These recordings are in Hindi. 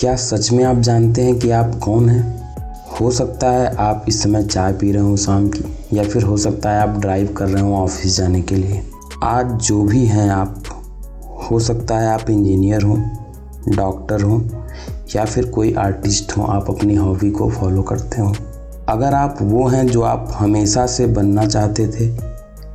क्या सच में आप जानते हैं कि आप कौन हैं? हो सकता है आप इस समय चाय पी रहे हो शाम की, या फिर हो सकता है आप ड्राइव कर रहे हो ऑफ़िस जाने के लिए। आज जो भी हैं आप, हो सकता है आप इंजीनियर हो डॉक्टर हो, या फिर कोई आर्टिस्ट हो, आप अपनी हॉबी को फॉलो करते हो। अगर आप वो हैं जो आप हमेशा से बनना चाहते थे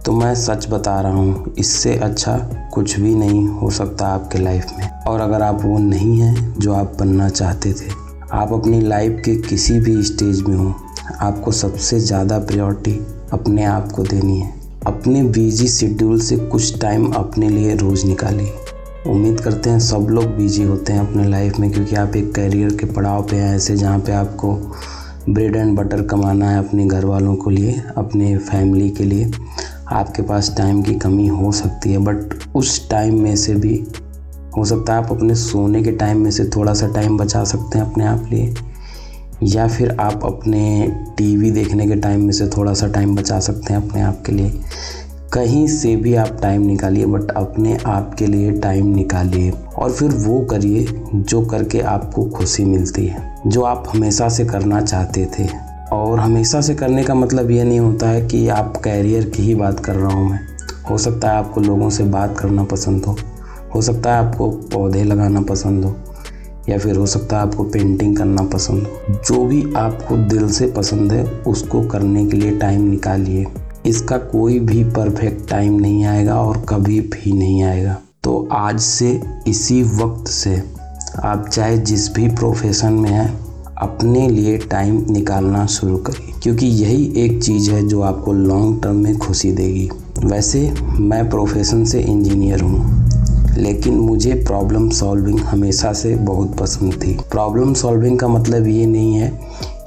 तो मैं सच बता रहा हूँ, इससे अच्छा कुछ भी नहीं हो सकता आपके लाइफ में। और अगर आप वो नहीं हैं जो आप बनना चाहते थे, आप अपनी लाइफ के किसी भी स्टेज में हो, आपको सबसे ज़्यादा प्रायोरिटी अपने आप को देनी है। अपने बिज़ी शेड्यूल से कुछ टाइम अपने लिए रोज़ निकालिए। उम्मीद करते हैं सब लोग बिज़ी होते हैं अपने लाइफ में, क्योंकि आप एक करियर के पड़ाव पे हैं ऐसे जहाँ पे आपको ब्रेड एंड बटर कमाना है अपने घर वालों को लिए, अपने फैमिली के लिए। आपके पास टाइम की कमी हो सकती है बट उस टाइम में से भी हो सकता है आप अपने सोने के टाइम में से थोड़ा सा टाइम बचा सकते हैं अपने आप लिए, या फिर आप अपने टीवी देखने के टाइम में से थोड़ा सा टाइम बचा सकते हैं अपने आप के लिए। कहीं से भी आप टाइम निकालिए बट अपने आप के लिए टाइम निकालिए, और फिर वो करिए जो करके आपको खुशी मिलती है, जो आप हमेशा से करना चाहते थे। और हमेशा से करने का मतलब ये नहीं होता है कि आप कैरियर की ही बात कर रहा हूँ मैं। हो सकता है आपको लोगों से बात करना पसंद हो हो सकता है आपको पौधे लगाना पसंद हो, या फिर हो सकता है आपको पेंटिंग करना पसंद हो। जो भी आपको दिल से पसंद है, उसको करने के लिए टाइम निकालिए। इसका कोई भी परफेक्ट टाइम नहीं आएगा और कभी भी नहीं आएगा। तो आज से, इसी वक्त से, आप चाहे जिस भी प्रोफेशन में हैं अपने लिए टाइम निकालना शुरू करिए क्योंकि यही एक चीज़ है जो आपको लॉन्ग टर्म में खुशी देगी। वैसे, मैं प्रोफेशन से इंजीनियर हूँ, लेकिन मुझे प्रॉब्लम सॉल्विंग हमेशा से बहुत पसंद थी। प्रॉब्लम सॉल्विंग का मतलब ये नहीं है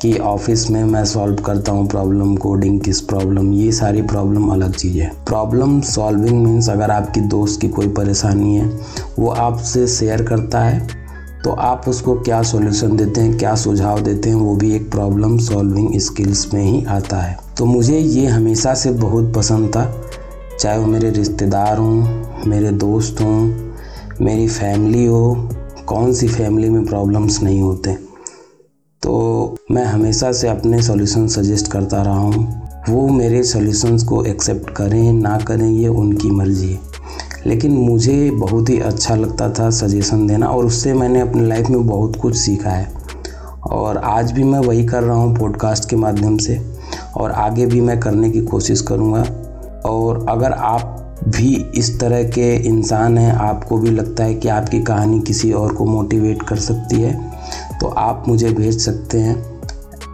कि ऑफ़िस में मैं सॉल्व करता हूँ प्रॉब्लम कोडिंग किस प्रॉब्लम ये सारी प्रॉब्लम अलग चीज़ है। प्रॉब्लम सॉल्विंग मीन्स अगर आपकी दोस्त की कोई परेशानी है, वो आपसे शेयर करता है तो आप उसको क्या सॉल्यूशन देते हैं, क्या सुझाव देते हैं, वो भी एक प्रॉब्लम सॉल्विंग स्किल्स में ही आता है। तो मुझे ये हमेशा से बहुत पसंद था। चाहे वो मेरे रिश्तेदार हों, मेरे दोस्त हों, मेरी फैमिली हो, कौन सी फैमिली में प्रॉब्लम्स नहीं होते। तो मैं हमेशा से अपने सॉल्यूशन सजेस्ट करता रहा हूँ। वो मेरे सॉल्यूशंस को एक्सेप्ट करें, ना करें, ये उनकी मर्ज़ी है। लेकिन मुझे बहुत ही अच्छा लगता था सजेशन देना और उससे मैंने अपनी लाइफ में बहुत कुछ सीखा है। और आज भी मैं वही कर रहा हूँ पॉडकास्ट के माध्यम से और आगे भी मैं करने की कोशिश करूँगा। और अगर आप भी इस तरह के इंसान हैं, आपको भी लगता है कि आपकी कहानी किसी और को मोटिवेट कर सकती है तो आप मुझे भेज सकते हैं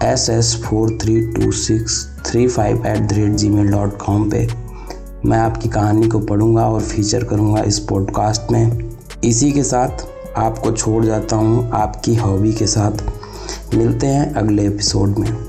S S four three two six three five at the rate Gmail dot com पर मैं आपकी कहानी को पढ़ूँगा और फीचर करूँगा इस पॉडकास्ट में। इसी के साथ आपको छोड़ जाता हूँ आपकी हॉबी के साथ। मिलते हैं अगले एपिसोड में।